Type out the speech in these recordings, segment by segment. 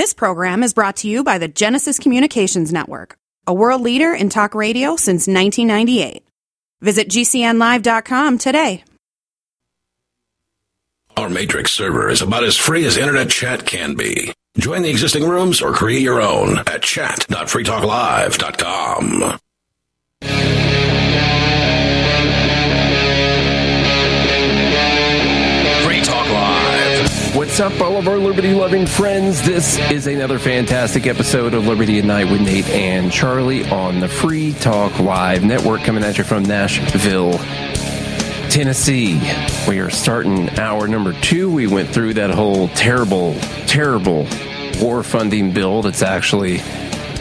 This program is brought to you by the Genesis Communications Network, a world leader in talk radio since 1998. Visit GCNlive.com today. Our Matrix server is about as free as internet chat can be. Join the existing rooms or create your own at chat.freetalklive.com. What's up, all of our liberty loving friends? This is another fantastic episode of Liberty at Night with Nate and Charlie on the Free Talk Live network coming at you from Nashville, Tennessee. We are starting hour number two. We went through that whole terrible, terrible war funding bill that's actually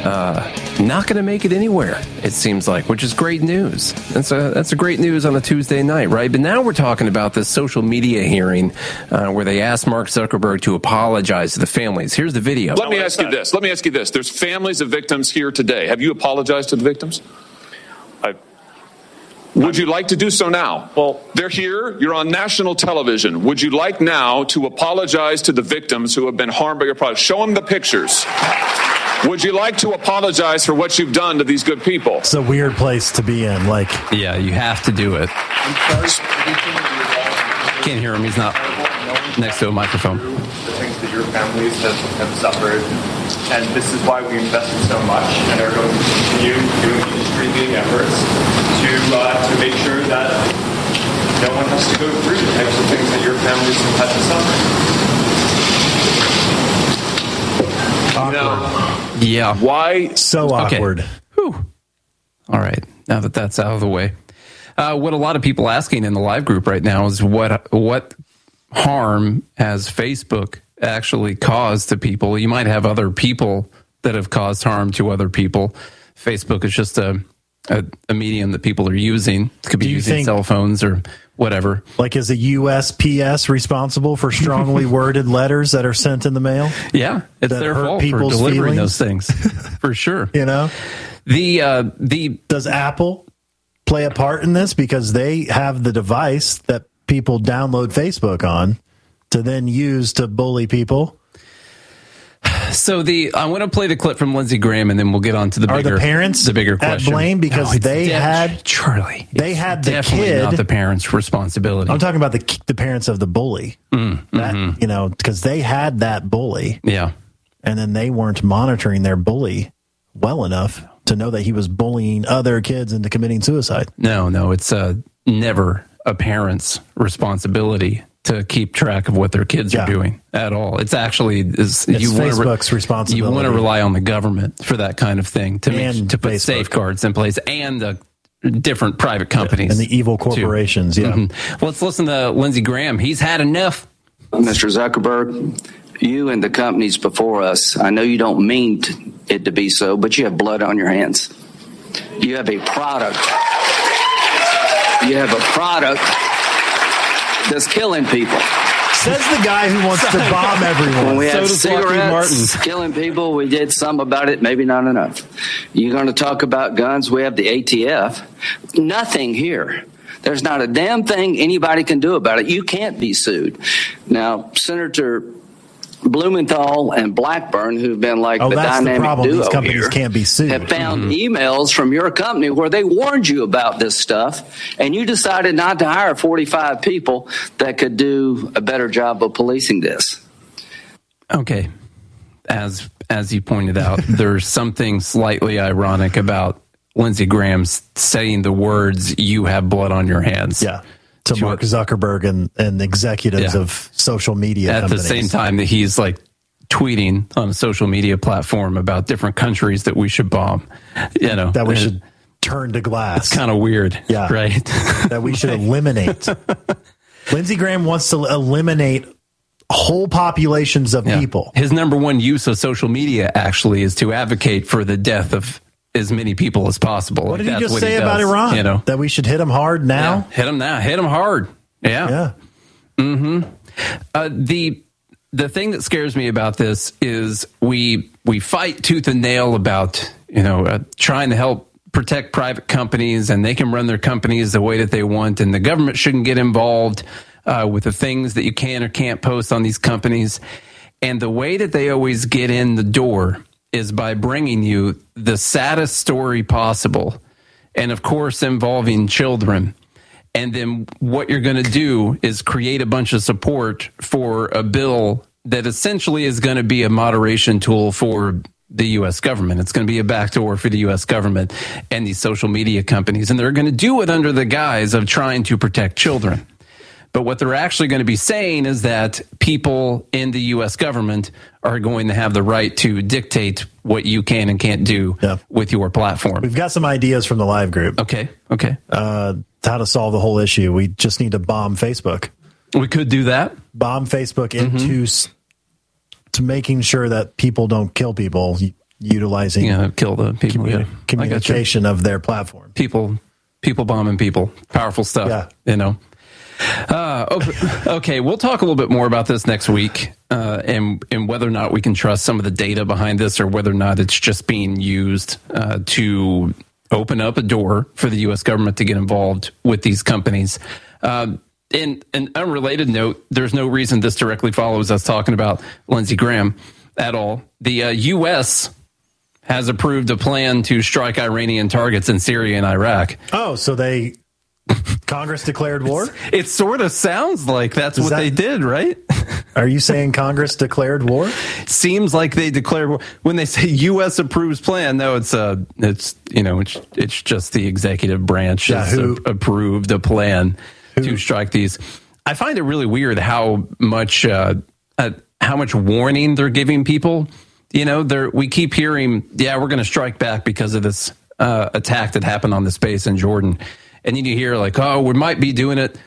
uh, not going to make it anywhere. It seems like, which is great news. That's a that's a great news on a Tuesday night, right? But now we're talking about this social media hearing uh, where they asked Mark Zuckerberg to apologize to the families. Here's the video. Let me ask you this. Let me ask you this. There's families of victims here today. Have you apologized to the victims? I, Would you like to do so now? Well- they're here. You're on national television. Would you like now to apologize to the victims who have been harmed by your product? Show them the pictures. Would you like to apologize for what you've done to these good people? It's a weird place to be in. Like, Yeah, you have to do it. Can't hear him. He's not next to a microphone. the things that your families have, have suffered, and this is why we invested so much and are going to continue doing these streaming efforts to uh, to make sure that no one has to go through the types of things that your families have had to suffer. awkward. Yeah. Why? so Okay. awkward. Whew. All right. Now that that's out of the way, uh, what a lot of people asking in the live group right now is what what harm has Facebook actually caused to people? You might have other people that have caused harm to other people. Facebook is just a a, a medium that people are using. It could be using think- cell phones or whatever. Like, is the USPS responsible for strongly worded letters that are sent in the mail? Yeah, it's their fault for delivering feelings? those things, for sure. You know, The uh, the does Apple play a part in this because they have the device that people download Facebook on to then use to bully people? So the I want to play the clip from Lindsey Graham, and then we'll get on to the Are bigger the parents the bigger question. blame because it's they def- had- Charlie. they had the kid- not the parents' responsibility. I'm talking about the the parents of the bully. Mm, that mm-hmm. you know, because they had that bully, yeah, and then they weren't monitoring their bully well enough to know that he was bullying other kids into committing suicide. no, no, it's uh, never a parent's responsibility to keep track of what their kids Yeah. are doing at all. It's actually is It's you wanna Facebook's You want to rely on the government for that kind of thing to make, to put Facebook. safeguards in place and the different private companies and the evil too. corporations. Yeah. Mhm. Let's listen to Lindsey Graham. He's had enough. Mr. Zuckerberg, you and the companies before us, I know you don't mean t- it to be so, but you have blood on your hands. You have a product. You have a product that's killing people. Says the guy who wants to bomb everyone. When we So had cigarettes killing people, we did some about it, maybe not enough. You're going to talk about guns, we have the ATF. Nothing here. There's not a damn thing anybody can do about it. You can't be sued. Now, Senator Blumenthal and Blackburn, who've been like Oh, the that's the dynamic problem. duo These companies here, can't be sued. have found mm-hmm. emails from your company where they warned you about this stuff, and you decided not to hire 45 people that could do a better job of policing this. Okay. As as you pointed out, there's something slightly ironic about Lindsey Graham saying the words "you have blood on your hands." yeah. To Mark. Zuckerberg and, and executives Yeah. of social media At companies. the same time that he's like tweeting on a social media platform about different countries that we should bomb. You know that we and should turn to glass. It's kind of weird. Yeah. Right. that we should eliminate. Lindsey Graham wants to eliminate whole populations of Yeah. people. His number one use of social media actually is to advocate for the death of as many people as possible. What Like, did he just say about does, Iran? You know, that we should hit them hard now. Yeah, hit them now, hit them hard. Yeah. Yeah. Uh, the the thing that scares me about this is we we fight tooth and nail about you know uh, trying to help protect private companies and they can run their companies the way that they want and the government shouldn't get involved uh, with the things that you can or can't post on these companies And the way that they always get in the door is by bringing you the saddest story possible. And of course, involving children. And then what you're going to do is create a bunch of support for a bill that essentially is going to be a moderation tool for the U.S. government. It's going to be a backdoor for the U.S. government and these social media companies. And they're going to do it under the guise of trying to protect children. But what they're actually going to be saying is that people in the U.S. government are going to have the right to dictate what you can and can't do Yeah. with your platform. We've got some ideas from the live group Okay. Okay. uh, how to solve the whole issue. We just need to bomb Facebook, We could do that. bomb Facebook Mm-hmm. into to making sure that people don't kill people utilizing Yeah. Kill the people. communi- yeah. I got you. communication of their platform. people people bombing people powerful stuff Yeah. you know uh, okay, we'll talk a little bit more about this next week, uh, and and whether or not we can trust some of the data behind this, or whether or not it's just being used uh, to open up a door for the U.S. government to get involved with these companies. Um, in an unrelated note, there's no reason this directly follows us talking about Lindsey Graham at all. The uh, U.S. has approved a plan to strike Iranian targets in Syria and Iraq. Oh, so they Congress declared war? It sort of sounds like that's Is what that- they did, right? Are you saying Congress declared war? Seems like they declared war. when they say U.S. approves plan. No, it's uh, it's you know, it's it's just the executive branch Yeah, has who- a- approved a plan to strike these. I find it really weird how much uh, uh, how much warning they're giving people. You know, they're we keep hearing, yeah, we're going to strike back because of this uh, attack that happened on the space in Jordan, and then you hear like, oh, we might be doing it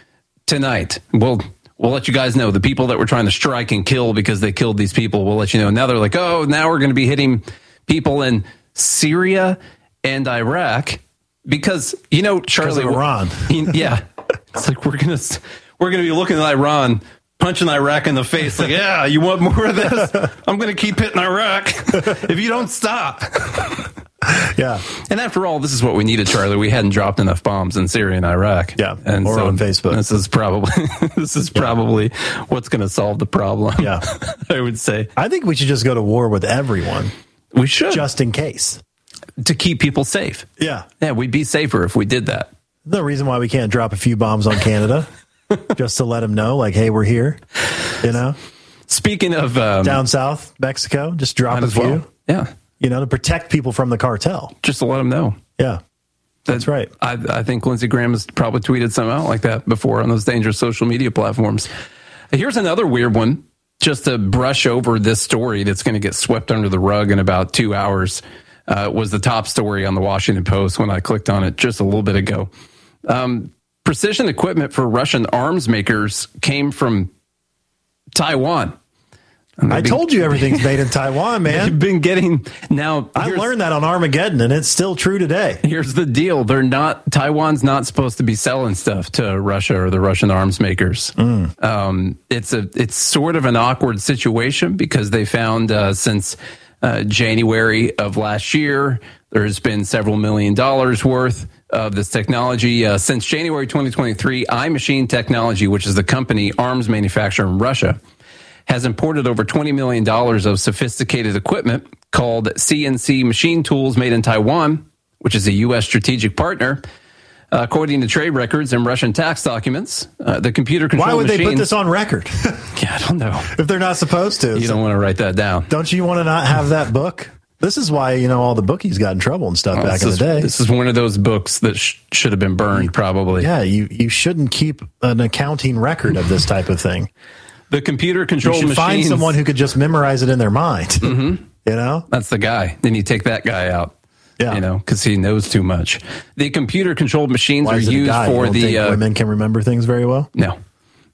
tonight. We'll we'll let you guys know the people that we're trying to strike and kill because they killed these people. We'll let you know. Now they're like, oh, now we're going to be hitting people in Syria and Iraq because you know Charlie Iran. yeah, it's like we're gonna we're gonna be looking at Iran. Punching Iraq in the face, like, yeah, you want more of this? I'm going to keep hitting Iraq if you don't stop. Yeah. And after all, this is what we needed, Charlie. We hadn't dropped enough bombs in Syria and Iraq. Yeah, and or on Facebook. This is probably this is probably what's going to solve the problem. Yeah. I would say I think we should just go to war with everyone we should just in case. to keep people safe. Yeah. Yeah, we'd be safer if we did that. No reason why we can't drop a few bombs on Canada just to let them know, like, hey, we're here. You know, Speaking of um, down south, Mexico, just drop a few, well. yeah, you know, to protect people from the cartel. just to let them know. Yeah. That's right. I, I think Lindsey Graham has probably tweeted something out like that before on those dangerous social media platforms. Here's another weird one, just to brush over this story that's going to get swept under the rug in about two hours. Uh, was the top story on the Washington Post when I clicked on it just a little bit ago. Um, precision equipment for Russian arms makers came from Taiwan. I told you everything's made in Taiwan, man. They've been getting now. I learned that on Armageddon, and it's still true today. Here's the deal: they're not Taiwan's not supposed to be selling stuff to Russia or the Russian arms makers. Um, it's a it's sort of an awkward situation because they found uh, since uh, January of last year there's been several million dollars worth of this technology uh, since January 2023. iMachine Technology, which is the company arms manufacturer in Russia has imported over $20 million of sophisticated equipment called CNC machine tools made in Taiwan, which is a U.S. strategic partner. Uh, according to trade records and Russian tax documents, uh, the computer controlled Why would they put this on record Yeah, I don't know. if they're not supposed to? You don't want to write that down. Don't you want to not have that book? This is why you know all the bookies got in trouble and stuff back in is, the day. this is one of those books that sh- should have been burned, probably. yeah, you you shouldn't keep an accounting record of this type of thing. The computer You controlled should machines. find someone who could just memorize it in their mind. Mm-hmm. You know, That's the guy. Then you take that guy out. Yeah. You know, because he knows too much. The computer controlled machines why are is it a used? You for don't the. think Uh, women can remember things very well. No.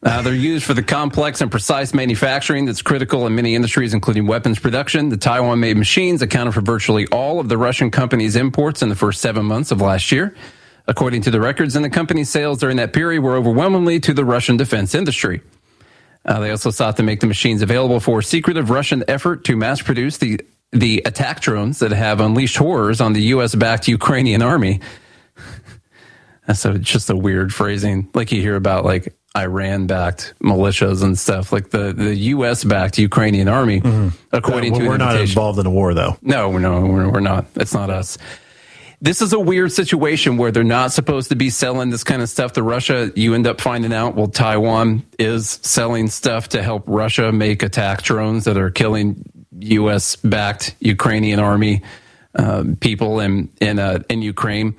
Uh, they're used for the complex and precise manufacturing that's critical in many industries, including weapons production. The Taiwan made machines accounted for virtually all of the Russian company's imports in the first seven months of last year. According to the records, and the company's sales during that period were overwhelmingly to the Russian defense industry. Uh, they also sought to make the machines available for a secretive Russian effort to mass produce the, the attack drones that have unleashed horrors on the U.S. backed Ukrainian army. So it's just a weird phrasing, like you hear about like Iran backed militias and stuff, like the, the U.S. backed Ukrainian army, according Well, to we're not involved in a war, though. No, no, we're, we're not. It's not us. This is a weird situation where they're not supposed to be selling this kind of stuff to Russia. You end up finding out, well, Taiwan is selling stuff to help Russia make attack drones that are killing U.S. backed Ukrainian army um, people in in, uh, in Ukraine.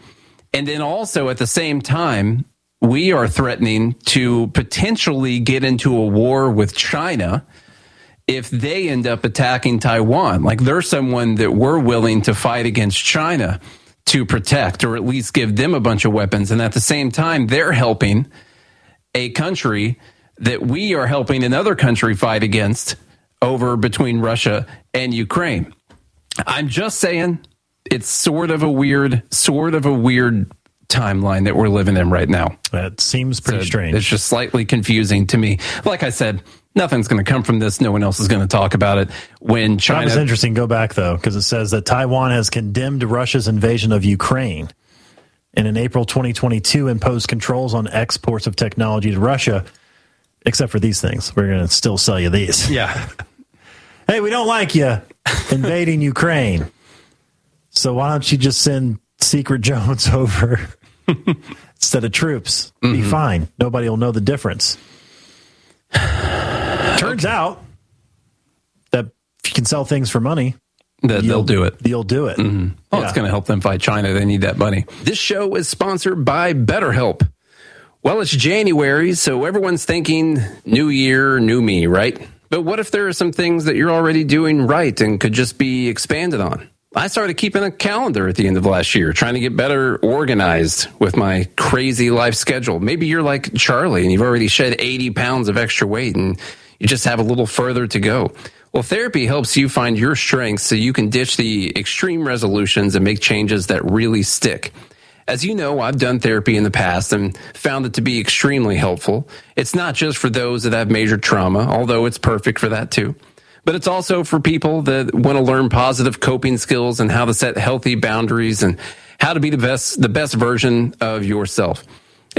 And then also at the same time, we are threatening to potentially get into a war with China if they end up attacking Taiwan. Like they're someone that we're willing to fight against China to protect or at least give them a bunch of weapons. And at the same time, they're helping a country that we are helping another country fight against over between Russia and Ukraine. I'm just saying it's sort of a weird, sort of a weird timeline that we're living in right now. That seems pretty So strange. It's just slightly confusing to me. Like I said, nothing's going to come from this. No one else is going to talk about it. When That China, was interesting. Go back though, because it says that Taiwan has condemned Russia's invasion of Ukraine, and in April 2022 imposed controls on exports of technology to Russia. Except for these things, we're going to still sell you these. yeah, Hey, we don't like you invading Ukraine, so why don't you just send Secret Jones over instead of troops? Be Mm-hmm. fine. Nobody will know the difference. Turns out that if you can sell things for money, that they'll do it. You'll do it. Oh, Yeah. it's going to help them fight China. They need that money. This show is sponsored by BetterHelp. Well, it's January, so everyone's thinking new year, new me, right? But what if there are some things that you're already doing right and could just be expanded on? I started keeping a calendar at the end of last year, trying to get better organized with my crazy life schedule. Maybe you're like Charlie and you've already shed 80 pounds of extra weight and you just have a little further to go. Well, therapy helps you find your strengths so you can ditch the extreme resolutions and make changes that really stick. As you know, I've done therapy in the past and found it to be extremely helpful. It's not just for those that have major trauma, although it's perfect for that too. But it's also for people that want to learn positive coping skills and how to set healthy boundaries and how to be the best the best version of yourself.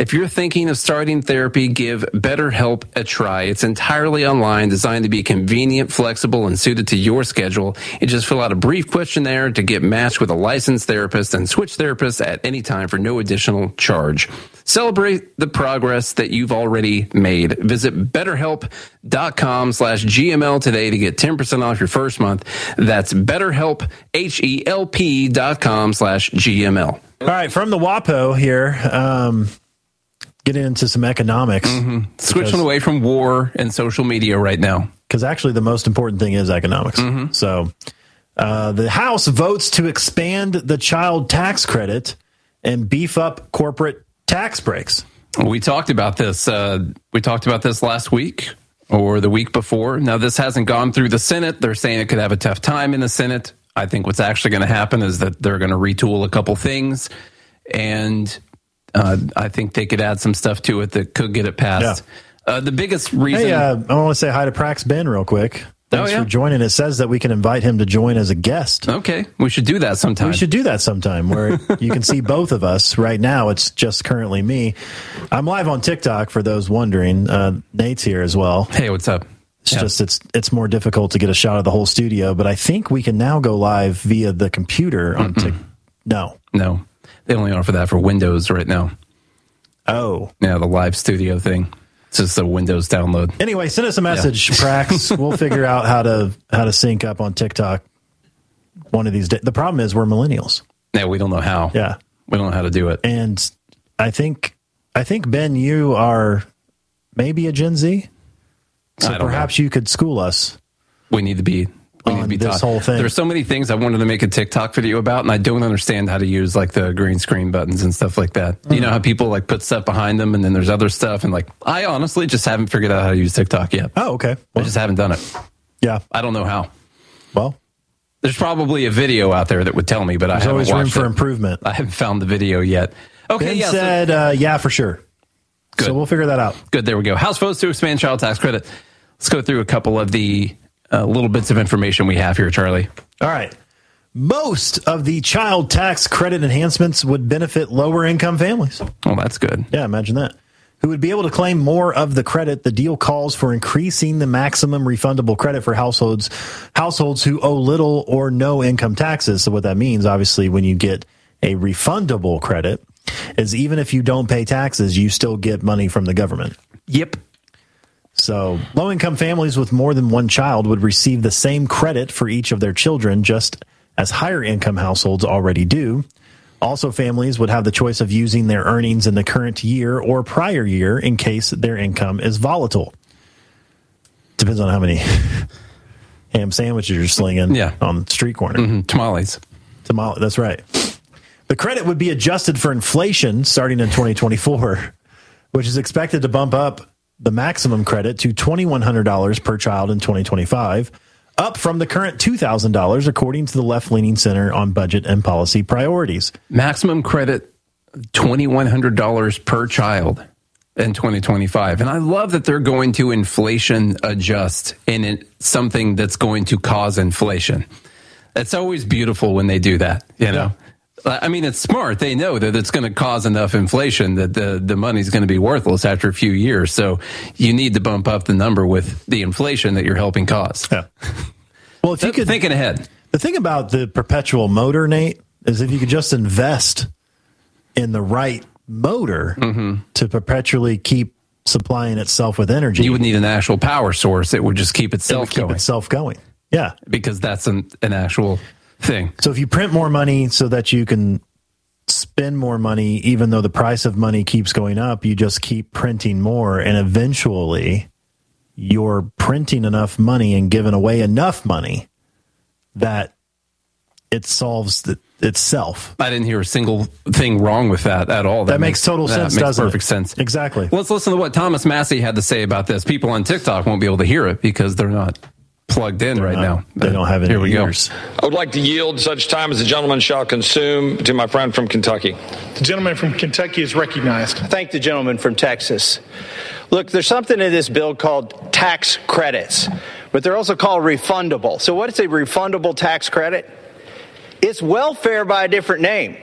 If you're thinking of starting therapy, give BetterHelp a try. It's entirely online, designed to be convenient, flexible, and suited to your schedule. You just fill out a brief questionnaire to get matched with a licensed therapist and switch therapists at any time for no additional charge. Celebrate the progress that you've already made. Visit betterhelp.com slash GML today to get 10% off your first month. That's betterhelp, H-E-L-P dot com slash GML. All right, from the WAPO here, um, getting into some economics. Mm-hmm. Switching away from war and social media right now. because actually the most important thing is economics. Mm-hmm. So uh, the House votes to expand the child tax credit and beef up corporate tax breaks. We talked about this. Uh, we talked about this last week or the week before. Now, this hasn't gone through the Senate. They're saying it could have a tough time in the Senate. I think what's actually going to happen is that they're going to retool a couple things, and uh, I think they could add some stuff to it that could get it passed. Uh, the biggest reason. Hey, uh, I want to say hi to Prax Ben real quick. Thanks Oh, yeah. for joining. It says that we can invite him to join as a guest. okay, we should do that sometime. We should do that sometime where you can see both of us. Right now, it's just currently me. I'm live on TikTok for those wondering. Uh, Nate's here as well. Hey, what's up? It's Yeah. just it's it's more difficult to get a shot of the whole studio, but I think we can now go live via the computer on Tik. No. No, they only offer that for Windows right now. Oh. Yeah, the live studio thing. It's just a Windows download. Anyway, send us a message, Prax. we'll figure out how to how to sync up on TikTok one of these days. The problem is we're millennials. Yeah, we don't know how. Yeah. We don't know how to do it. And I think I think Ben, you are maybe a Gen Z. So perhaps you could school us. we need to be on to be this taught. whole thing. There's so many things I wanted to make a TikTok video about, and I don't understand how to use like the green screen buttons and stuff like that. You know how people like put stuff behind them, and then there's other stuff, and like I honestly just haven't figured out how to use TikTok yet. Oh, okay. I just haven't done it. yeah. I don't know how. Well, There's probably a video out there that would tell me, but I there's haven't always room for it. improvement. I haven't found the video yet. Okay, Ben yeah, so- said, uh, yeah, for sure. Good. So we'll figure that out. Good. There we go. House votes to expand child tax credit. Let's go through a couple of the uh, little bits of information we have here, Charlie. All right. Most of the child tax credit enhancements would benefit lower income families. Well, that's good. Yeah, imagine that. who would be able to claim more of the credit. The deal calls for increasing the maximum refundable credit for households households who owe little or no income taxes. So what that means, obviously, when you get a refundable credit, is even if you don't pay taxes, you still get money from the government. Yep. So, low income families with more than one child would receive the same credit for each of their children, just as higher income households already do. Also, families would have the choice of using their earnings in the current year or prior year in case their income is volatile. Depends on how many ham sandwiches you're slinging Yeah. on the street corner. Mhm, Tamales. Tamale, that's right. The credit would be adjusted for inflation starting in 2024, which is expected to bump up the maximum credit to $2,100 per child in 2025, up from the current $2,000, according to the left leaning Center on Budget and Policy Priorities. Maximum credit $2,100 per child in 2025. And I love that they're going to inflation adjust in it, something that's going to cause inflation. It's always beautiful when they do that, you know? I mean, it's smart. They know that it's going to cause enough inflation that the, the money's going to be worthless after a few years. So you need to bump up the number with the inflation that you're helping cause. Yeah. Well, if you could Thinking ahead. The thing about the perpetual motor, Nate, is if you could just invest in the right motor mm-hmm. to perpetually keep supplying itself with energy, You would need an actual power source that would just keep it itself keep going itself going. Yeah. because that's an, an actual thing. So if you print more money so that you can spend more money, even though the price of money keeps going up, you just keep printing more, and eventually you're printing enough money and giving away enough money that it solves the, itself. I didn't hear a single thing wrong with that at all. That makes total that sense, Makes doesn't it? perfect sense. Exactly. Let's listen to what Thomas Massie had to say about this. People on TikTok won't be able to hear it because they're not plugged in right not- now. they don't have any Here we ears. go. I would like to yield such time as the gentleman shall consume to my friend from Kentucky. The gentleman from Kentucky is recognized. Thank the gentleman from Texas. Look, there's something in this bill called tax credits, but they're also called refundable. So, what is a refundable tax credit? It's welfare by a different name.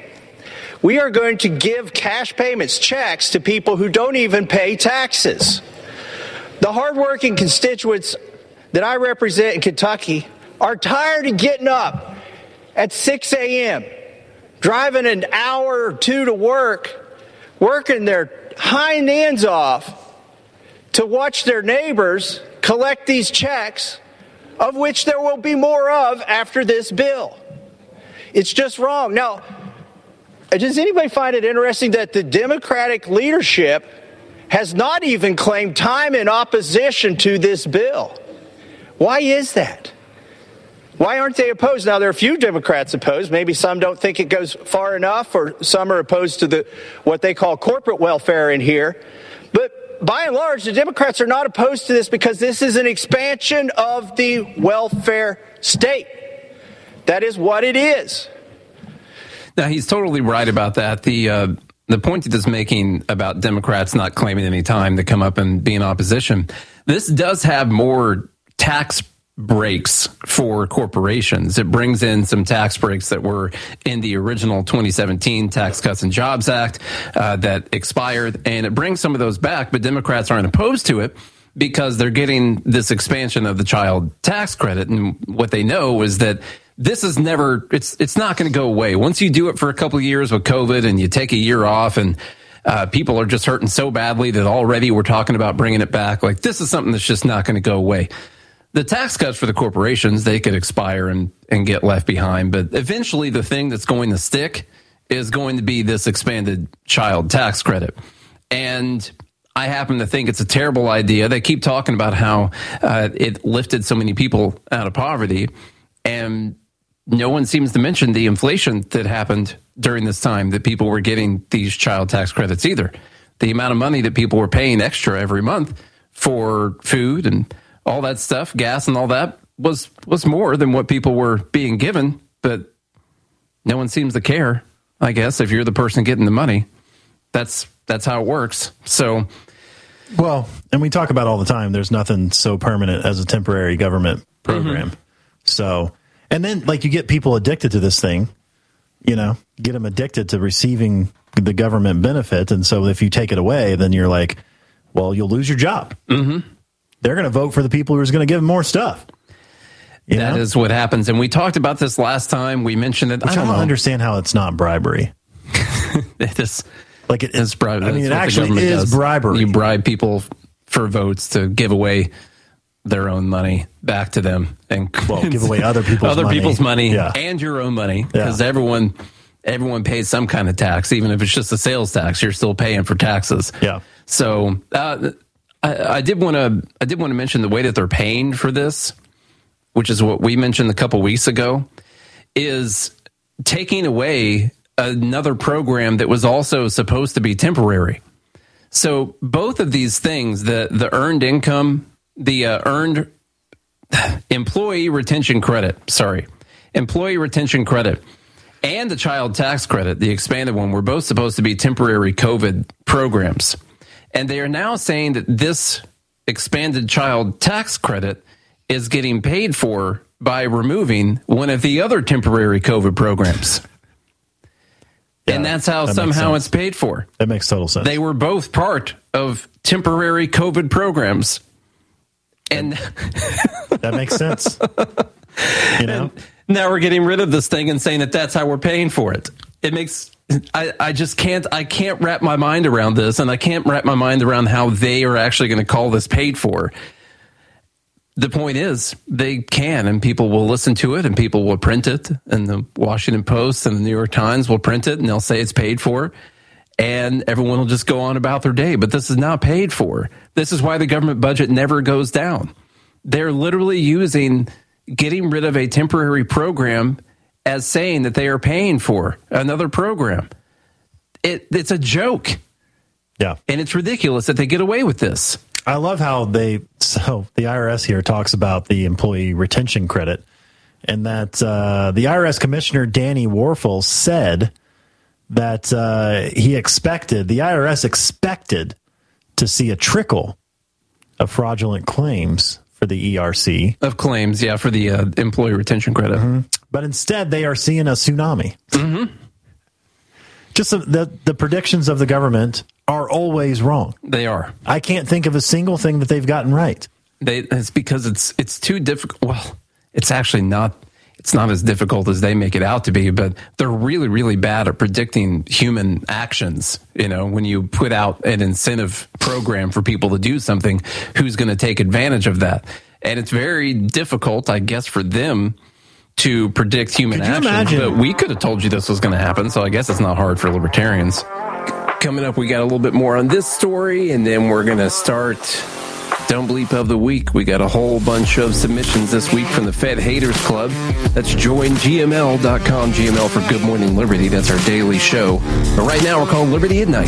We are going to give cash payments, checks, to people who don't even pay taxes. The hardworking constituents that I represent in Kentucky are tired of getting up at 6 a.m., driving an hour or two to work, working their hind ends off to watch their neighbors collect these checks, of which there will be more of after this bill. It's just wrong. Now, does anybody find it interesting that the Democratic leadership has not even claimed time in opposition to this bill? Why is that? Why aren't they opposed? Now, there are a few Democrats opposed. Maybe some don't think it goes far enough, or some are opposed to the what they call corporate welfare in here. But by and large, the Democrats are not opposed to this because this is an expansion of the welfare state. That is what it is. Now he's totally right about that. The uh, the point he is making about Democrats not claiming any time to come up and be in opposition. This does have more tax breaks for corporations. It brings in some tax breaks that were in the original 2017 Tax Cuts and Jobs Act uh, that expired, and it brings some of those back. But Democrats aren't opposed to it because they're getting this expansion of the child tax credit, and what they know is that this is never it's it's not going to go away once you do it for a couple years with covid and you take a year off and uh, people are just hurting so badly that already we're talking about bringing it back like this is something that's just not going to go away the tax cuts for the corporations they could expire and and get left behind but eventually the thing that's going to stick is going to be this expanded child tax credit and I happen to think it's a terrible idea. They keep talking about how uh, it lifted so many people out of poverty, and no one seems to mention the inflation that happened during this time that people were getting these child tax credits either. The amount of money that people were paying extra every month for food and all that stuff, gas and all that was was more than what people were being given, but no one seems to care. I guess if you're the person getting the money, that's that's how it works. So Well, and we talk about all the time. There's nothing so permanent as a temporary government program. So, and then like you get people addicted to this thing, you know, get them addicted to receiving the government benefit. And so if you take it away, then you're like, well, you'll lose your job. Mm-hmm. They're going to vote for the people who's going to give them more stuff. You That know? is what happens. And we talked about this last time. We mentioned it. Which I don't, know. understand how it's not bribery. it is like it is bribery. I mean, it That's actually is does. bribery. You bribe people for votes to give away their own money back to them and Well, give away other people's other money. people's money Yeah. and your own money because everyone everyone pays some kind of tax, even if it's just a sales tax. You're still paying for taxes. Yeah. So uh, I, I did want to I did want to mention the way that they're paying for this, which is what we mentioned a couple weeks ago, is taking away another program that was also supposed to be temporary. So both of these things, the the earned income, the uh, earned employee retention credit, sorry, employee retention credit, and the child tax credit, the expanded one, were both supposed to be temporary COVID programs. And they are now saying that this expanded child tax credit is getting paid for by removing one of the other temporary COVID programs. and that's how that somehow it's paid for. That makes total sense. They were both part of temporary COVID programs. And that makes sense. You know? now we're getting rid of this thing and saying that that's how we're paying for it. It makes I, I just can't I can't wrap my mind around this and I can't wrap my mind around how they are actually going to call this paid for. The point is they can and people will listen to it and people will print it and the Washington Post and the New York Times will print it and they'll say it's paid for and everyone will just go on about their day. But this is not paid for. This is why the government budget never goes down. They're literally using getting rid of a temporary program as saying that they are paying for another program. It, it's a joke. Yeah. And it's ridiculous that they get away with this. I love how they so the IRS here talks about the employee retention credit, and that uh, the IRS commissioner Danny Werfel said that uh, he expected the IRS expected to see a trickle of fraudulent claims for the ERC of claims, yeah, for the uh, employee retention credit. But instead, they are seeing a tsunami. Mm-hmm. Just the, the the predictions of the government are always wrong. They are. I can't think of a single thing that they've gotten right. They, it's because it's it's too difficult. Well, it's actually not. It's not as difficult as they make it out to be, but they're really, really bad at predicting human actions. You know, when you put out an incentive program for people to do something, who's going to take advantage of that? And it's very difficult, I guess, for them to predict human Could you action. imagine- But we could have told you this was going to happen, so I guess it's not hard for libertarians. Coming up, we got a little bit more on this story, and then we're going to start Dumb Bleep of the Week. We got a whole bunch of submissions this week from the Fed Haters Club. That's joingml.com, GML for Good Morning Liberty. That's our daily show. But right now, we're called Liberty at Night.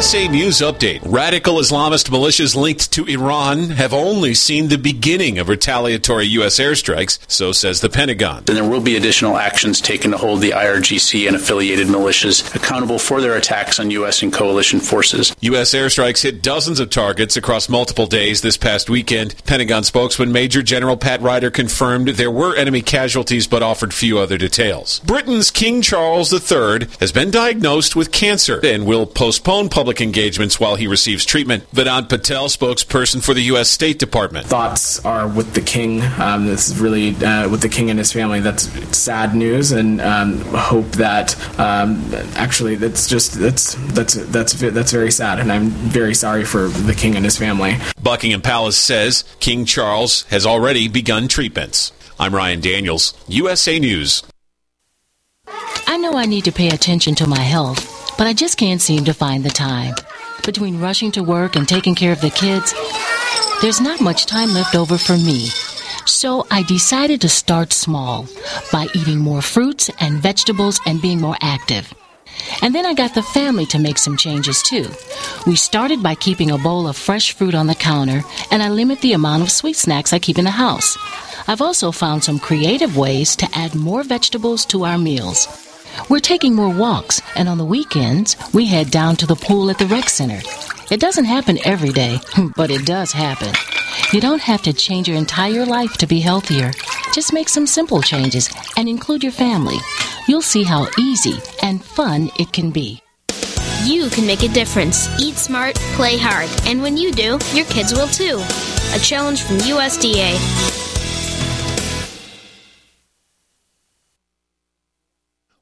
USA News Update. Radical Islamist militias linked to Iran have only seen the beginning of retaliatory U.S. airstrikes, so says the Pentagon. And there will be additional actions taken to hold the IRGC and affiliated militias accountable for their attacks on U.S. and coalition forces. U.S. airstrikes hit dozens of targets across multiple days this past weekend. Pentagon spokesman Major General Pat Ryder confirmed there were enemy casualties but offered few other details. Britain's King Charles III has been diagnosed with cancer and will postpone public public engagements while he receives treatment. Vedant Patel, spokesperson for the U.S. State Department. Thoughts are with the king. Um, this is really uh, with the king and his family. That's sad news, and um, hope that um, actually that's just that's that's that's that's very sad, and I'm very sorry for the king and his family. Buckingham Palace says King Charles has already begun treatments. I'm Ryan Daniels, USA News. I know I need to pay attention to my health, but I just can't seem to find the time. Between rushing to work and taking care of the kids, there's not much time left over for me. So I decided to start small by eating more fruits and vegetables and being more active. And then I got the family to make some changes too. We started by keeping a bowl of fresh fruit on the counter, and I limit the amount of sweet snacks I keep in the house. I've also found some creative ways to add more vegetables to our meals. We're taking more walks, and on the weekends, we head down to the pool at the rec center. It doesn't happen every day, but it does happen. You don't have to change your entire life to be healthier. Just make some simple changes and include your family. You'll see how easy and fun it can be. You can make a difference. Eat smart, play hard, and when you do, your kids will too. A challenge from USDA.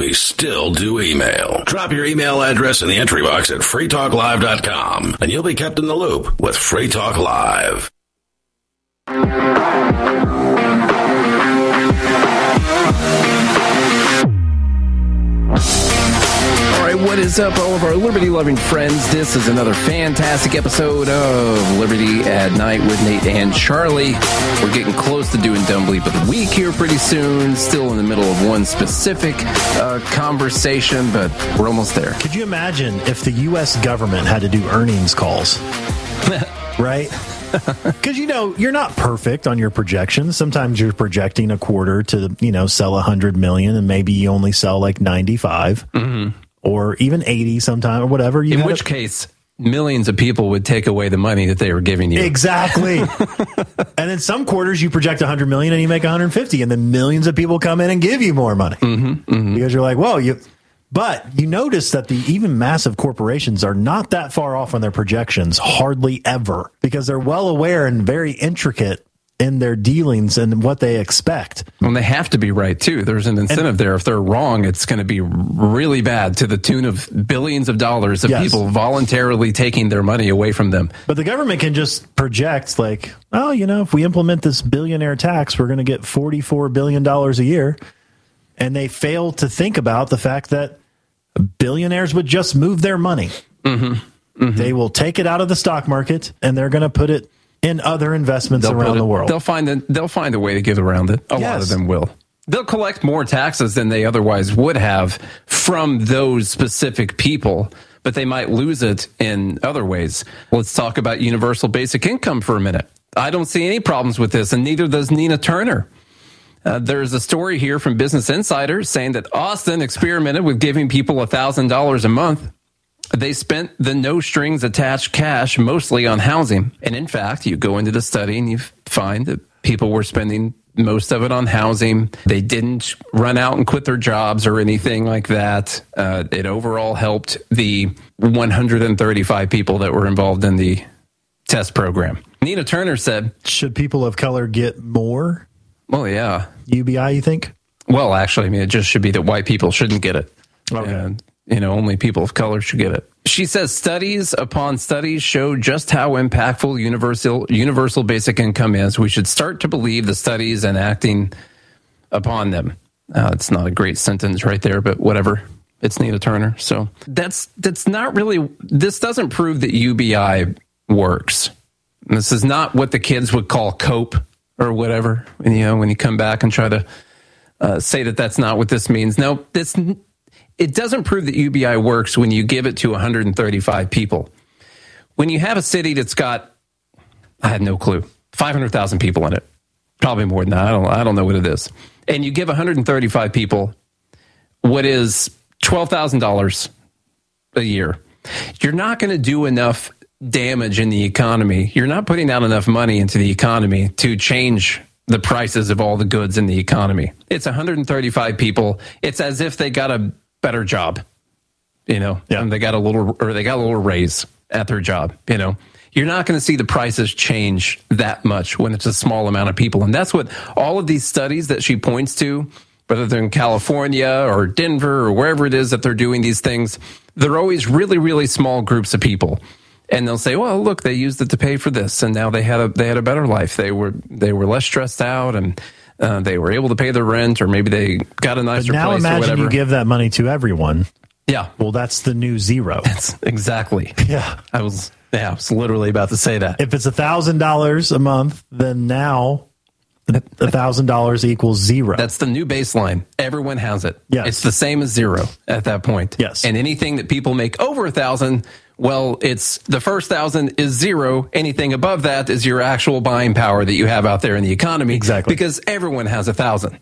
We still do email. Drop your email address in the entry box at freetalklive.com and you'll be kept in the loop with Free Talk Live. What is up, all of our liberty loving friends? This is another fantastic episode of Liberty at Night with Nate and Charlie. We're getting close to doing Dumb Bleep of the Week here pretty soon. Still in the middle of one specific uh, conversation, but we're almost there. Could you imagine if the U.S. government had to do earnings calls? right? Because you know you're not perfect on your projections. Sometimes you're projecting a quarter to you know sell a hundred million, and maybe you only sell like ninety or even eighty sometime or whatever. You In which a- case, millions of people would take away the money that they were giving you. Exactly. and then some quarters you project 100 million and you make 150 and then millions of people come in and give you more money. Mm-hmm, Because you're like, "Well, you but you notice that the even massive corporations are not that far off on their projections hardly ever because they're well aware and very intricate in their dealings and what they expect. Well, they have to be right too. There's an incentive there. If they're wrong, it's going to be really bad to the tune of billions of dollars of Yes. people voluntarily taking their money away from them. But the government can just project like, oh, you know, if we implement this billionaire tax, we're going to get $44 billion a year. And they fail to think about the fact that billionaires would just move their money. Mm-hmm. They will take it out of the stock market and they're going to put it in other investments They'll around it- the world. They'll find a, they'll find a way to get around it. A lot of them will. They'll collect more taxes than they otherwise would have from those specific people, but they might lose it in other ways. Let's talk about universal basic income for a minute. I don't see any problems with this, and neither does Nina Turner. Uh, there's a story here from Business Insider saying that Austin experimented with giving people $1,000 a month. They spent the no strings attached cash mostly on housing. And in fact, you go into the study and you find that people were spending most of it on housing. They didn't run out and quit their jobs or anything like that. Uh, it overall helped the 135 people that were involved in the test program. Nina Turner said, Should people of color get more? Well, yeah. UBI, you think? Well, actually, I mean, it just should be that white people shouldn't get it. And You know, only people of color should get it. She says studies upon studies show just how impactful universal universal basic income is. We should start to believe the studies and acting upon them. Uh, it's not a great sentence right there, but whatever. It's Nina Turner. So that's that's not really. This doesn't prove that UBI works. This is not what the kids would call cope or whatever. And, you know, when you come back and try to uh, say that that's not what this means. No, this it doesn't prove that UBI works when you give it to 135 people. When you have a city that's got, I had no clue, 500,000 people in it, probably more than that. I don't, I don't know what it is. And you give 135 people what is $12,000 a year. You're not going to do enough damage in the economy. You're not putting out enough money into the economy to change the prices of all the goods in the economy. It's 135 people. It's as if they got a better job, you know, yeah. and they got a little or they got a little raise at their job, you know. You're not going to see the prices change that much when it's a small amount of people. And that's what all of these studies that she points to, whether they're in California or Denver or wherever it is that they're doing these things, they're always really, really small groups of people and they'll say, "Well, look, they used it to pay for this, and now they had a they had a better life. They were they were less stressed out, and uh, they were able to pay their rent, or maybe they got a nicer but now place. Now imagine you give that money to everyone. Yeah. Well, that's the new zero. That's exactly. Yeah. I was yeah, I was literally about to say that. If it's a thousand dollars a month, then now a thousand dollars equals zero. That's the new baseline. Everyone has it. Yes. It's the same as zero at that point. Yes. And anything that people make over a thousand well, it's the first thousand is zero. Anything above that is your actual buying power that you have out there in the economy. Exactly. Because everyone has a thousand.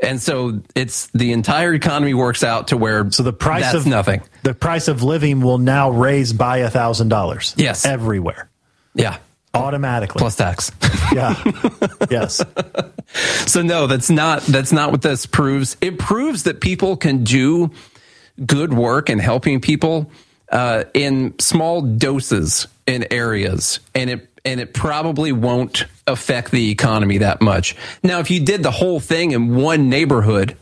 And so it's the entire economy works out to where so the price of nothing. The price of living will now raise by a thousand dollars. Yes. Everywhere. Yeah. Automatically. Plus tax. yeah. yes. So no, that's not that's not what this proves. It proves that people can do good work in helping people uh, in small doses in areas, and it and it probably won't affect the economy that much. Now, if you did the whole thing in one neighborhood,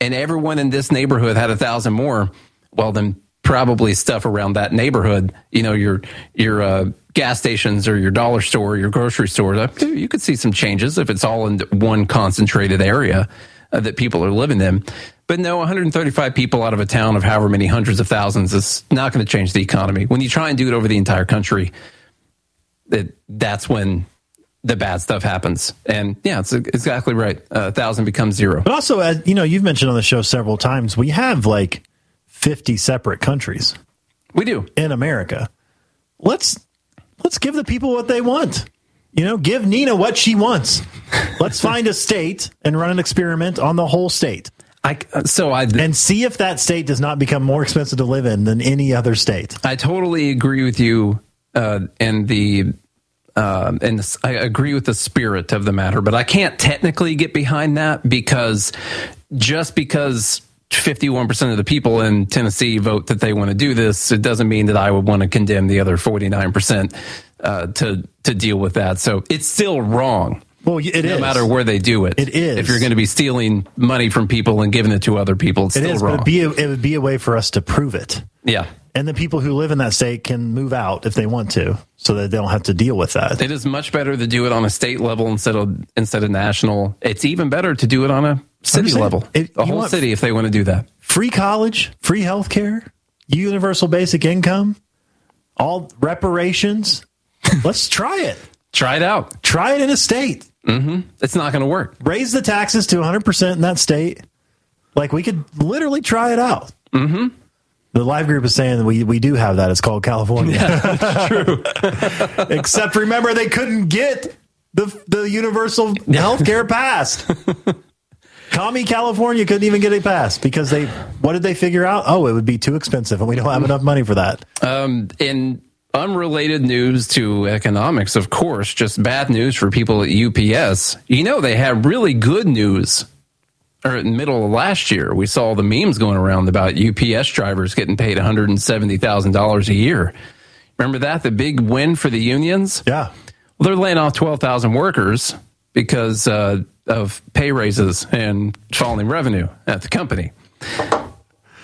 and everyone in this neighborhood had a thousand more, well, then probably stuff around that neighborhood, you know, your your uh, gas stations or your dollar store, or your grocery store, you could see some changes if it's all in one concentrated area uh, that people are living in. But no, 135 people out of a town of however many hundreds of thousands is not going to change the economy. When you try and do it over the entire country, it, that's when the bad stuff happens. And yeah, it's exactly right. Uh, a thousand becomes zero. But also, as you know, you've mentioned on the show several times, we have like 50 separate countries. We do in America. Let's let's give the people what they want. You know, give Nina what she wants. Let's find a state and run an experiment on the whole state. I, so I and see if that state does not become more expensive to live in than any other state. I totally agree with you, uh, and the uh, and I agree with the spirit of the matter, but I can't technically get behind that because just because 51% of the people in Tennessee vote that they want to do this, it doesn't mean that I would want to condemn the other 49% uh, to to deal with that. So it's still wrong. Well, it no is. matter where they do it. It is. If you're going to be stealing money from people and giving it to other people, it's it still is, wrong. But it'd be a, it would be a way for us to prove it. Yeah. And the people who live in that state can move out if they want to, so that they don't have to deal with that. It is much better to do it on a state level instead of instead of national. It's even better to do it on a city level, it, the whole city, if they want to do that. Free college, free health care, universal basic income, all reparations. Let's try it. Try it out. Try it in a state. Mm-hmm. It's not going to work. Raise the taxes to 100% in that state. Like we could literally try it out. Mm-hmm. The live group is saying that we, we do have that. It's called California. Yeah, true. Except remember, they couldn't get the the universal health care passed. Commie California couldn't even get it passed because they what did they figure out? Oh, it would be too expensive and we don't have enough money for that. Um, in unrelated news to economics, of course, just bad news for people at UPS. You know, they had really good news. Or in the middle of last year, we saw the memes going around about UPS drivers getting paid $170,000 a year. Remember that? The big win for the unions? Yeah. Well, they're laying off 12,000 workers because uh, of pay raises and falling revenue at the company.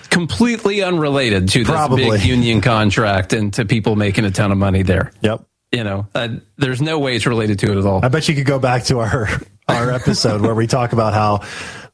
Completely unrelated to this Probably. big union contract and to people making a ton of money there. Yep. You know, uh, there's no way it's related to it at all. I bet you could go back to our our episode where we talk about how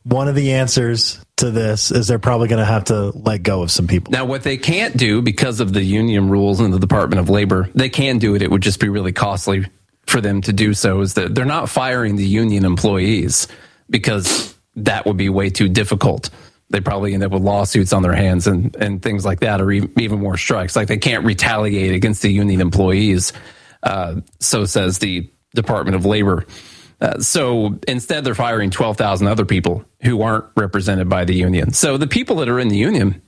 one of the answers to this is they're probably going to have to let go of some people. Now, what they can't do because of the union rules in the Department of Labor, they can do it. It would just be really costly for them to do so. Is that they're not firing the union employees because that would be way too difficult. They probably end up with lawsuits on their hands and, and things like that, or even more strikes. Like they can't retaliate against the union employees. Uh, so says the Department of Labor. Uh, so instead, they're firing 12,000 other people who aren't represented by the union. So the people that are in the union,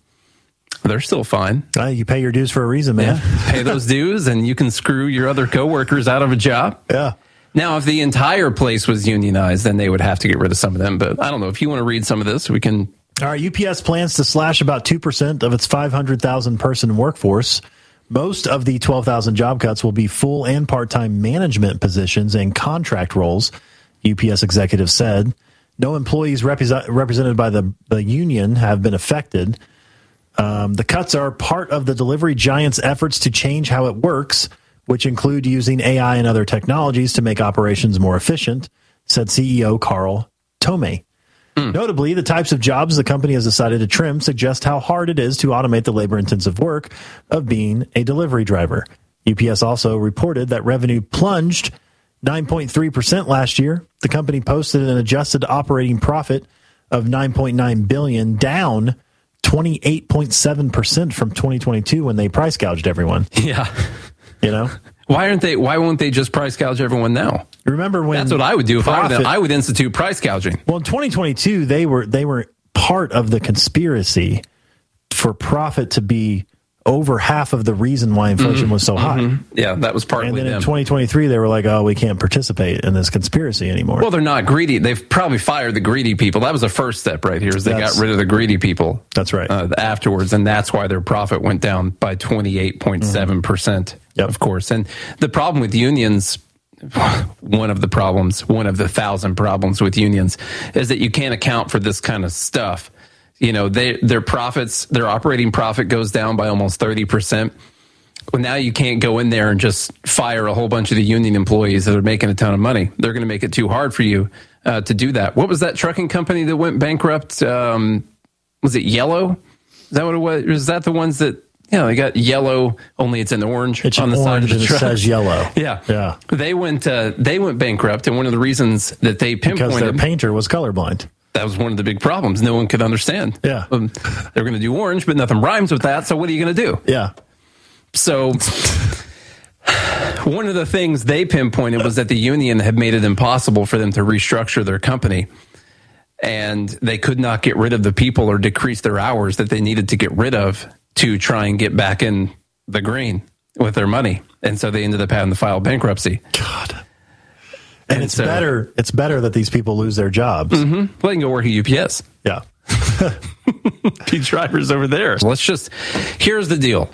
they're still fine. Uh, you pay your dues for a reason, man. Pay those dues, and you can screw your other coworkers out of a job. Yeah. Now, if the entire place was unionized, then they would have to get rid of some of them. But I don't know. If you want to read some of this, we can. All right, UPS plans to slash about 2% of its 500,000 person workforce. Most of the 12,000 job cuts will be full and part time management positions and contract roles, UPS executives said. No employees represent, represented by the, the union have been affected. Um, the cuts are part of the delivery giant's efforts to change how it works, which include using AI and other technologies to make operations more efficient, said CEO Carl Tomé. Notably, the types of jobs the company has decided to trim suggest how hard it is to automate the labor intensive work of being a delivery driver. UPS also reported that revenue plunged 9.3% last year. The company posted an adjusted operating profit of 9.9 billion, down 28.7% from 2022 when they price gouged everyone. Yeah. You know? Why aren't they? Why won't they just price gouge everyone now? Remember when That's what I would do if I were them. profit- I would institute price gouging. Well, in 2022, they were they were part of the conspiracy for profit to be over half of the reason why inflation Mhm, was so high. mhm. Yeah, that was partly And then in 2023, they were like, "Oh, we can't participate in this conspiracy anymore." Well, they're not greedy. They've probably fired the greedy people. That was the first step right here. Is they That's- got rid of the greedy people. That's right. Uh, afterwards, and that's why their profit went down by twenty eight Of course, and the problem with unions. One of the problems, one of the thousand problems with unions, is that you can't account for this kind of stuff. You know, they, their profits, their operating profit goes down by almost thirty percent. Well, now you can't go in there and just fire a whole bunch of the union employees that are making a ton of money. They're going to make it too hard for you uh, to do that. What was that trucking company that went bankrupt? Um, was it Yellow? Is that what it was? Was that the ones that, you know, they got yellow, only it's in the orange It's on the side of the and it truck. says yellow. Yeah. Yeah. They went, uh, they went bankrupt. And one of the reasons that they because pinpointed their painter was colorblind. that was one of the big problems. No one could understand. Yeah. Um, they're going to do orange, but nothing rhymes with that. So what are you going to do? Yeah. So one of the things they pinpointed was that the union had made it impossible for them to restructure their company. And they could not get rid of the people or decrease their hours that they needed to get rid of to try and get back in the green with their money. And so they ended up having to file bankruptcy. God. And, it's so- better. It's better that these people lose their jobs. Mm-hmm. Well, they can go work at UPS. Yeah. Be drivers over there. Let's just, here's the deal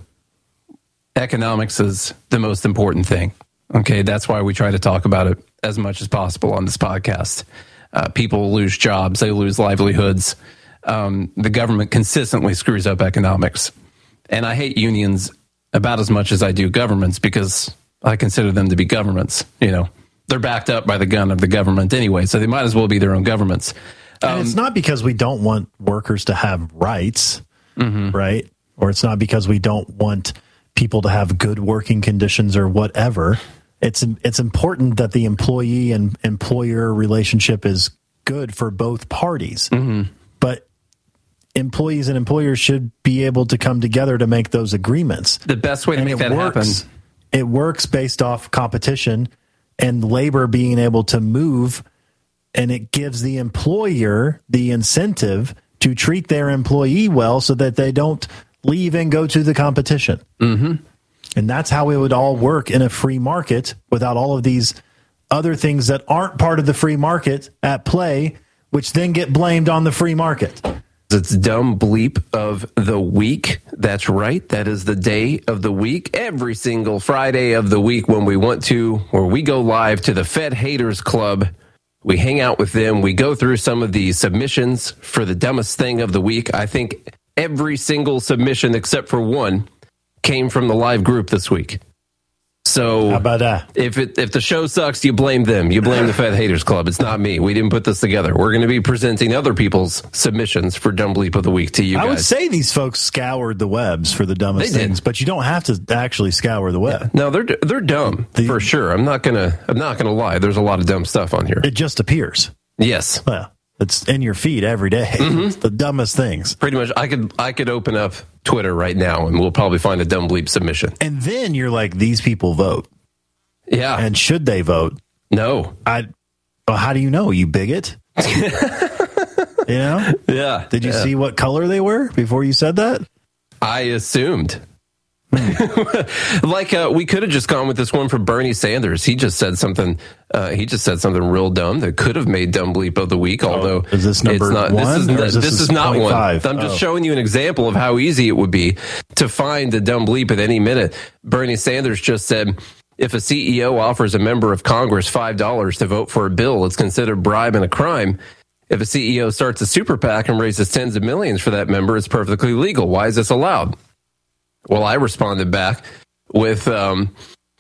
economics is the most important thing. Okay. That's why we try to talk about it as much as possible on this podcast. Uh, people lose jobs, they lose livelihoods. Um, the government consistently screws up economics. And I hate unions about as much as I do governments because I consider them to be governments. You know, they're backed up by the gun of the government anyway, so they might as well be their own governments. And Um, it's not because we don't want workers to have rights, Mm-hmm. right? Or it's not because we don't want people to have good working conditions or whatever. It's it's important that the employee and employer relationship is good for both parties. Mm-hmm. But employees and employers should be able to come together to make those agreements. The best way to make it that works, happen. It works based off competition and labor being able to move and it gives the employer the incentive to treat their employee well so that they don't leave and go to the competition. Mm-hmm. And that's how it would all work in a free market without all of these other things that aren't part of the free market at play, which then get blamed on the free market. It's dumb bleep of the week. That's right. That is the day of the week. Every single Friday of the week when we want to, where we go live to the Fed Haters Club. We hang out with them. We go through some of the submissions for the dumbest thing of the week. I think every single submission except for one came from the live group this week. So How about that? if it if the show sucks, you blame them. You blame the Fed Haters Club. It's not me. We didn't put this together. We're going to be presenting other people's submissions for Dumb Bleep of the Week to you I guys. would say these folks scoured the webs for the dumbest things, but you don't have to actually scour the web. no, they're they're dumb for sure. I'm not gonna I'm not gonna lie. There's a lot of dumb stuff on here. It just appears. Yes, Well, it's in your feed every day. Mm-hmm. It's the dumbest things. pretty much. I could I could open up Twitter right now and we'll probably find a Dumb Bleep submission. And then you're like, these people vote. Yeah. And should they vote? No. I. Well, how do you know? You bigot. you know? Yeah. Did you Yeah. see what color they were before you said that? I assumed. like uh, we could have just gone with this one for Bernie Sanders. He just said something. Uh, he just said something real dumb that could have made dumb bleep of the week. Although Oh, is this number it's not, one, This is, is this this is not one. I'm just Oh. showing you an example of how easy it would be to find the dumb bleep at any minute. Bernie Sanders just said. If a CEO offers a member of Congress five dollars to vote for a bill, it's considered bribe and a crime. If a CEO starts a super PAC and raises tens of millions for that member, it's perfectly legal. Why is this allowed? Well, I responded back with um,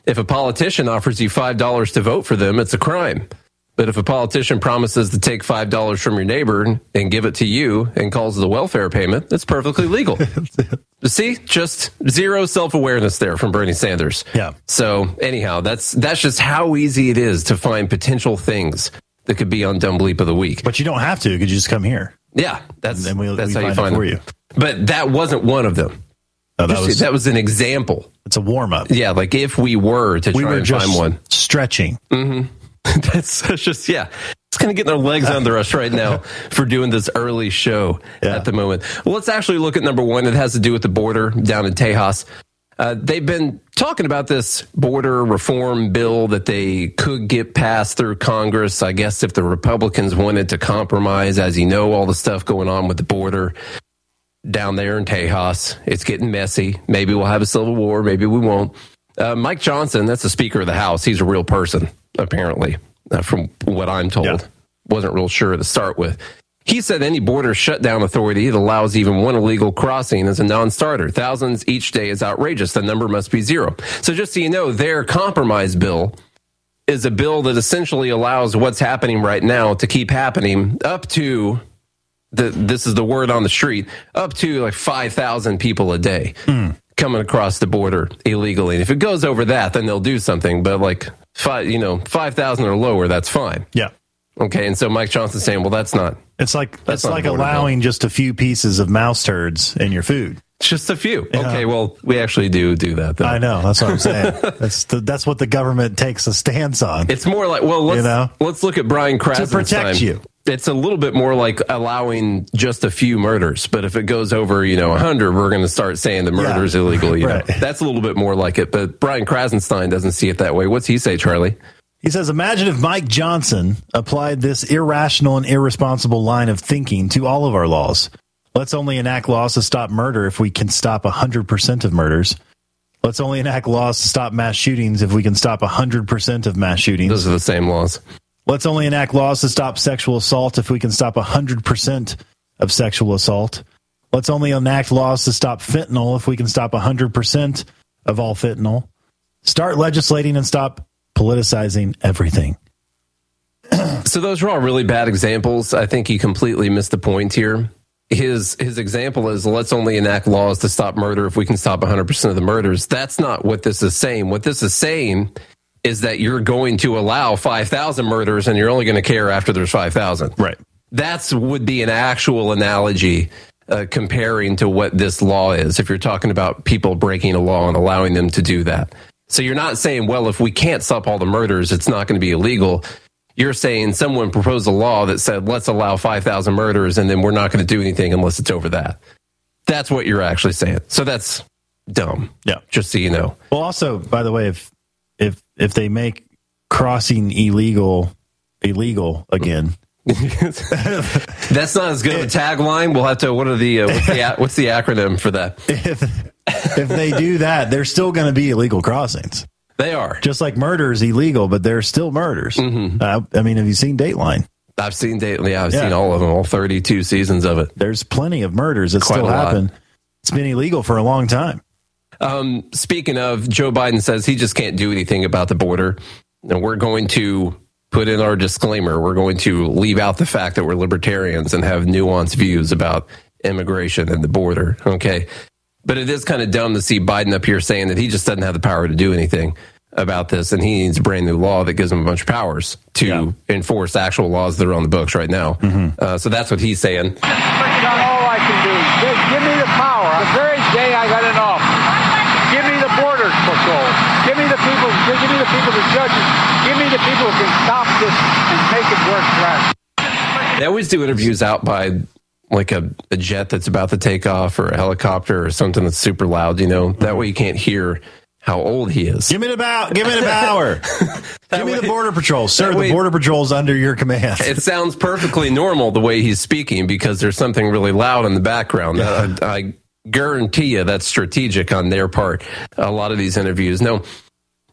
if a politician offers you $5 to vote for them, it's a crime. But if a politician promises to take $5 from your neighbor and give it to you and calls it a welfare payment, that's perfectly legal. See, just zero self awareness there from Bernie Sanders. Yeah. So anyhow, that's that's just how easy it is to find potential things that could be on Dumb Bleep of the Week. But you don't have to. Could you just come here. Yeah, that's And then we'll- that's we how you find find it for them. you. But that wasn't one of them. That Just- was that was an example. it's a warm up. Yeah, like if we were to We try were and find one. stretching. That's that's just yeah. It's kind of getting our legs under us right now for doing this early show Yeah. at the moment. Well, let's actually look at number one. It has to do with the border down in Tejas. Uh, they've been talking about this border reform bill that they could get passed through Congress. I guess if the Republicans wanted to compromise, as you know, all the stuff going on with the border down there in Tejas. It's getting messy. Maybe we'll have a civil war. Maybe we won't. Uh, Mike Johnson, that's the Speaker of the House. He's a real person, apparently, uh, from what I'm told. Yeah. Wasn't real sure to start with. He said any border shutdown authority that allows even one illegal crossing is a non starter. Thousands each day is outrageous. The number must be zero. So, just so you know, their compromise bill is a bill that essentially allows what's happening right now to keep happening up to the, this is the word on the street, up to like 5,000 people a day coming across the border illegally. And if it goes over that, then they'll do something. But like five, you know, 5,000 or lower, that's fine. Yeah. Okay. And so Mike Johnson's saying, well, that's not, It's like That's it's like border allowing just a few pieces of mouse turds in your food. just a few. Okay. Well, we actually do do that though. I know. That's what I'm saying. that's the, that's what the government takes a stance on. It's more like well, let's You know? let's look at Brian Krassenstein. protect you. It's a little bit more like allowing just a few murders, but if it goes over, you know, hundred, we're going to start saying the murder is illegal. You Right. know, that's a little bit more like it. But Brian Krassenstein doesn't see it that way. What's he say, Charlie? He says, Imagine if Mike Johnson applied this irrational and irresponsible line of thinking to all of our laws. Let's only enact laws to stop murder if we can stop 100% of murders. Let's only enact laws to stop mass shootings if we can stop 100% of mass shootings. Those are the same laws. Let's only enact laws to stop sexual assault if we can stop 100% of sexual assault. Let's only enact laws to stop fentanyl if we can stop 100% of all fentanyl. Start legislating and stop politicizing everything. So those are all really bad examples. I think he completely missed the point here. His his example is let's only enact laws to stop murder if we can stop 100% of the murders. That's not what this is saying. What this is saying is that you're going to allow 5,000 murders and you're only going to care after there's 5,000. Right. That's would be an actual analogy uh, comparing to what this law is if you're talking about people breaking a law and allowing them to do that. So you're not saying, well, if we can't stop all the murders, it's not going to be illegal. You're saying someone proposed a law that said, let's allow 5,000 murders and then we're not going to do anything unless it's over that. That's what you're actually saying. So that's dumb. Yeah. Just so you know. Well, also, by the way, if if if they make crossing illegal illegal again, That's not as good of a tagline. We'll have to, what are the, uh, what's, the what's the acronym for that? if if they do that, there's still going to be illegal crossings. They are. Just like murder is illegal, but there's still murders. Uh, I mean, have you seen Dateline? I've seen Dateline. Yeah, I've Yeah. seen all of them, all 32 seasons of it. There's plenty of murders that Quite still happen. It's been illegal for a long time. Um, speaking of, Joe Biden says he just can't do anything about the border. And we're going to put in our disclaimer. We're going to leave out the fact that we're libertarians and have nuanced views about immigration and the border. Okay. But it is kind of dumb to see Biden up here saying that he just doesn't have the power to do anything about this. And he needs a brand new law that gives him a bunch of powers to enforce actual laws that are on the books right now. Uh, so that's what he's saying. Not all I can do. Just give me the power. The very day I got in office, give me the border patrol. Give me the people. Give me the people, the judges. Give me the people who can stop this and make it work for us. They always do interviews out by like a, a jet that's about to take off or a helicopter or something that's super loud, you know? That way you can't hear how old he is. Give me the power. Give me the power. Give me the border patrol, sir. way- the border patrol's under your command. It sounds perfectly normal the way he's speaking because there's something really loud in the background. I, I guarantee you that's strategic on their part. A lot of these interviews. No,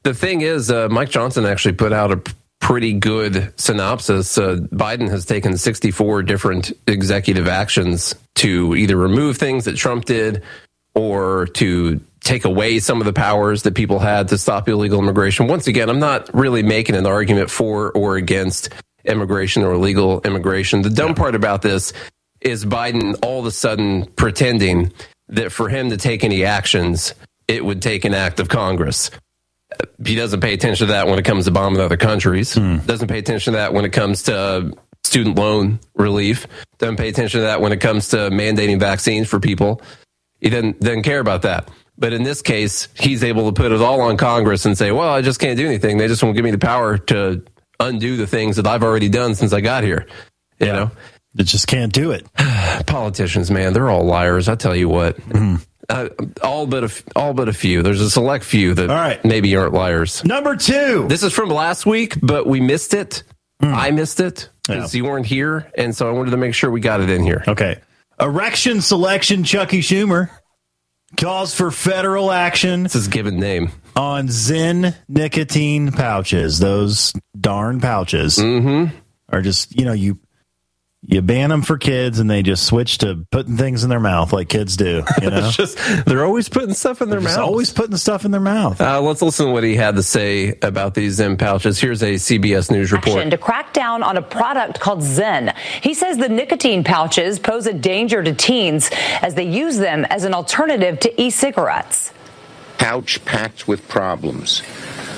the thing is, uh, Mike Johnson actually put out a pretty good synopsis. Uh, Biden has taken 64 different executive actions to either remove things that Trump did or to take away some of the powers that people had to stop illegal immigration. Once again, I'm not really making an argument for or against immigration or illegal immigration. The dumb part about this is Biden all of a sudden pretending that for him to take any actions, it would take an act of Congress. He doesn't pay attention to that when it comes to bombing other countries. Hmm. Doesn't pay attention to that when it comes to student loan relief. Doesn't pay attention to that when it comes to mandating vaccines for people. He doesn't doesn't care about that. But in this case, he's able to put it all on Congress and say, "Well, I just can't do anything. They just won't give me the power to undo the things that I've already done since I got here." You know, they just can't do it. politicians, man, they're all liars. I tell you what. Hmm. Uh, all but a all but a few. There's a select few that all right. maybe aren't liars. Number two. This is from last week, but we missed it. I missed it because you weren't here, and so I wanted to make sure we got it in here. Okay. Erection selection Chucky Schumer calls for federal action. This is given name on Zyn nicotine pouches. Those darn pouches mm-hmm. are just you know you you ban them for kids and they just switch to putting things in their mouth like kids do. You know, It's just they're always putting stuff in their mouth. always putting stuff in their mouth. Uh, let's listen to what he had to say about these Zyn pouches. Here's a CBS News report. to crack down on a product called Zyn. He says the nicotine pouches pose a danger to teens as they use them as an alternative to e-cigarettes. pouch packed with problems,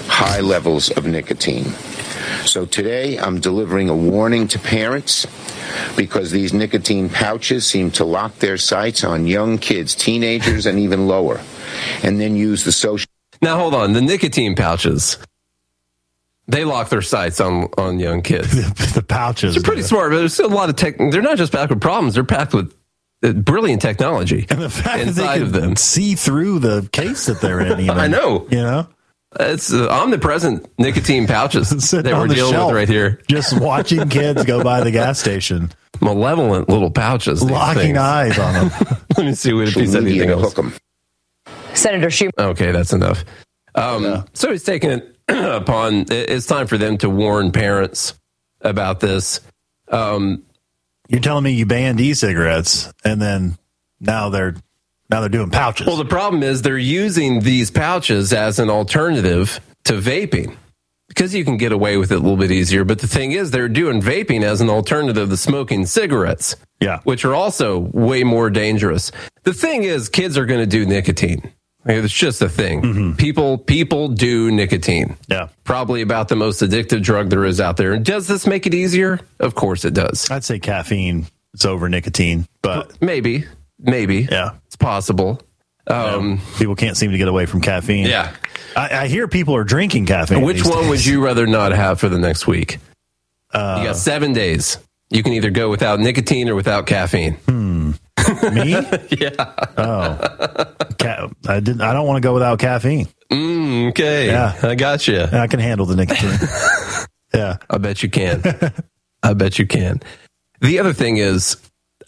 high levels of nicotine. So today I'm delivering a warning to parents because these nicotine pouches seem to lock their sights on young kids, teenagers, and even lower, and then use the social. Now hold on, the nicotine pouches. They lock their sights on on young kids. the pouches. They're pretty smart, but there's still a lot of tech. They're not just packed with problems; they're packed with uh, brilliant technology And the fact that they inside of can them. see through the case that they're in. Even, I know. You know, It's uh, omnipresent nicotine pouches that we're dealing shelf, with right here. Just watching kids go by the gas station, Malevolent little pouches. locking things. eyes on them. Let me see what if he said anything to else. hook 'em. Senator Schumer. Okay, that's enough. Um, So he's taking it upon. It's time for them to warn parents about this. Um, You're telling me you banned e-cigarettes and then now they're now they're doing pouches. Well, the problem is they're using these pouches as an alternative to vaping because you can get away with it a little bit easier. But the thing is, they're doing vaping as an alternative to smoking cigarettes. Yeah. Which are also way more dangerous. The thing is, kids are going to do nicotine. It's just a thing. Mm-hmm. People people do nicotine. Yeah. Probably about the most addictive drug there is out there. And does this make it easier? Of course it does. I'd say caffeine. It's over nicotine, but maybe, maybe. Yeah, possible. Um, people can't seem to get away from caffeine. Yeah. I, I hear people are drinking caffeine. Which one days. would you rather not have for the next week? Uh, you got seven days. You can either go without nicotine or without caffeine. Hmm. Me? yeah. Oh, Ca- I didn't. I don't want to go without caffeine. Mm, okay. Yeah. I got you. I can handle the nicotine. yeah. I bet you can. I bet you can. The other thing is,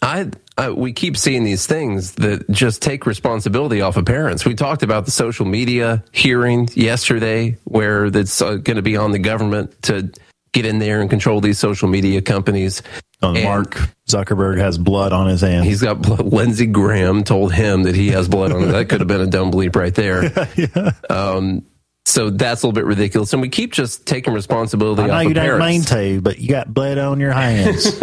I, I we keep seeing these things that just take responsibility off of parents. We talked about the social media hearing yesterday, where it's uh, going to be on the government to get in there and control these social media companies. Oh, Mark Zuckerberg has blood on his hands. He's got blood. Lindsey Graham told him that he has blood on. That could have been a dumb bleep right there. yeah. um, so that's a little bit ridiculous. And we keep just taking responsibility I know you don't parents. mean to, but you got blood on your hands.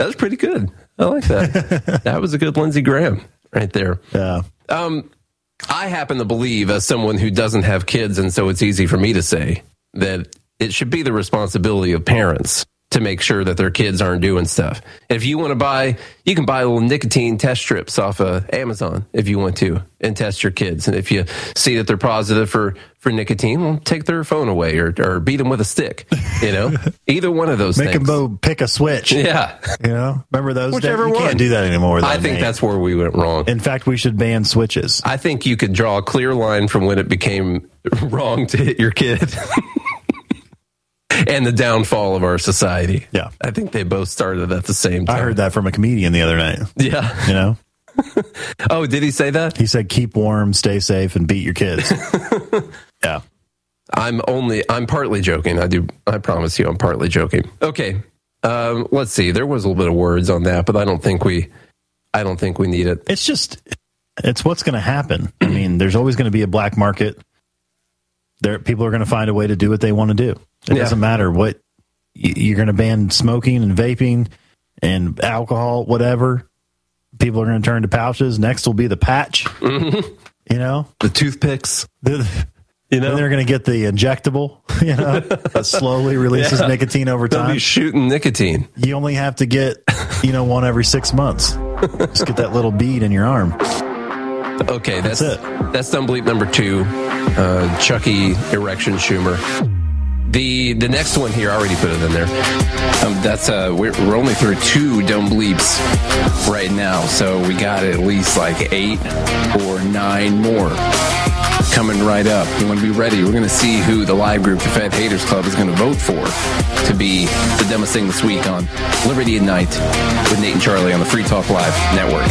That was pretty good. I like that. that was a good Lindsey Graham right there. Yeah. Um, I happen to believe, as someone who doesn't have kids, and so it's easy for me to say that it should be the responsibility of parents to make sure that their kids aren't doing stuff. If you want to buy, you can buy little nicotine test strips off of Amazon if you want to, and test your kids. And if you see that they're positive for for nicotine, well, take their phone away or or beat them with a stick. You know, either one of those. Make things. them pick a switch. Yeah. You know, remember those? Whichever days? You one. can't do that anymore. Though, I think Nate. that's where we went wrong. In fact, we should ban switches. I think you could draw a clear line from when it became wrong to hit your kid and the downfall of our society. Yeah. I think they both started at the same time. I heard that from a comedian the other night. Yeah. You know, Oh, did he say that? he said, "Keep warm, stay safe, and beat your kids." yeah. I'm only I'm partly joking. I do I promise you I'm partly joking. Okay. Um, let's see. There was a little bit of words on that, but I don't think we I don't think we need it. It's just, it's what's going to happen. I mean, there's always going to be a black market. There, people are going to find a way to do what they want to do. It Yeah. doesn't matter what you're going to ban smoking and vaping and alcohol, whatever. People are going to turn to pouches. Next will be the patch. You know, The toothpicks. The- You know? then they're going to get the injectable. You know, that slowly releases Yeah. nicotine over They'll time. be shooting nicotine. you only have to get, you know, one every six months. Just get that little bead in your arm. Okay, that's That's That's dumb bleep number two. Uh, Chucky erection Schumer. The the next one here, I already put it in there. Um, that's uh, we're, we're only through two dumb bleeps right now, so we got at least like eight or nine more coming right up. You want to be ready. We're going to see who the live group, the Fed Haters Club, is going to vote for to be the dumbest thing this week on Liberty at Night with Nate and Charlie on the Free Talk Live Network.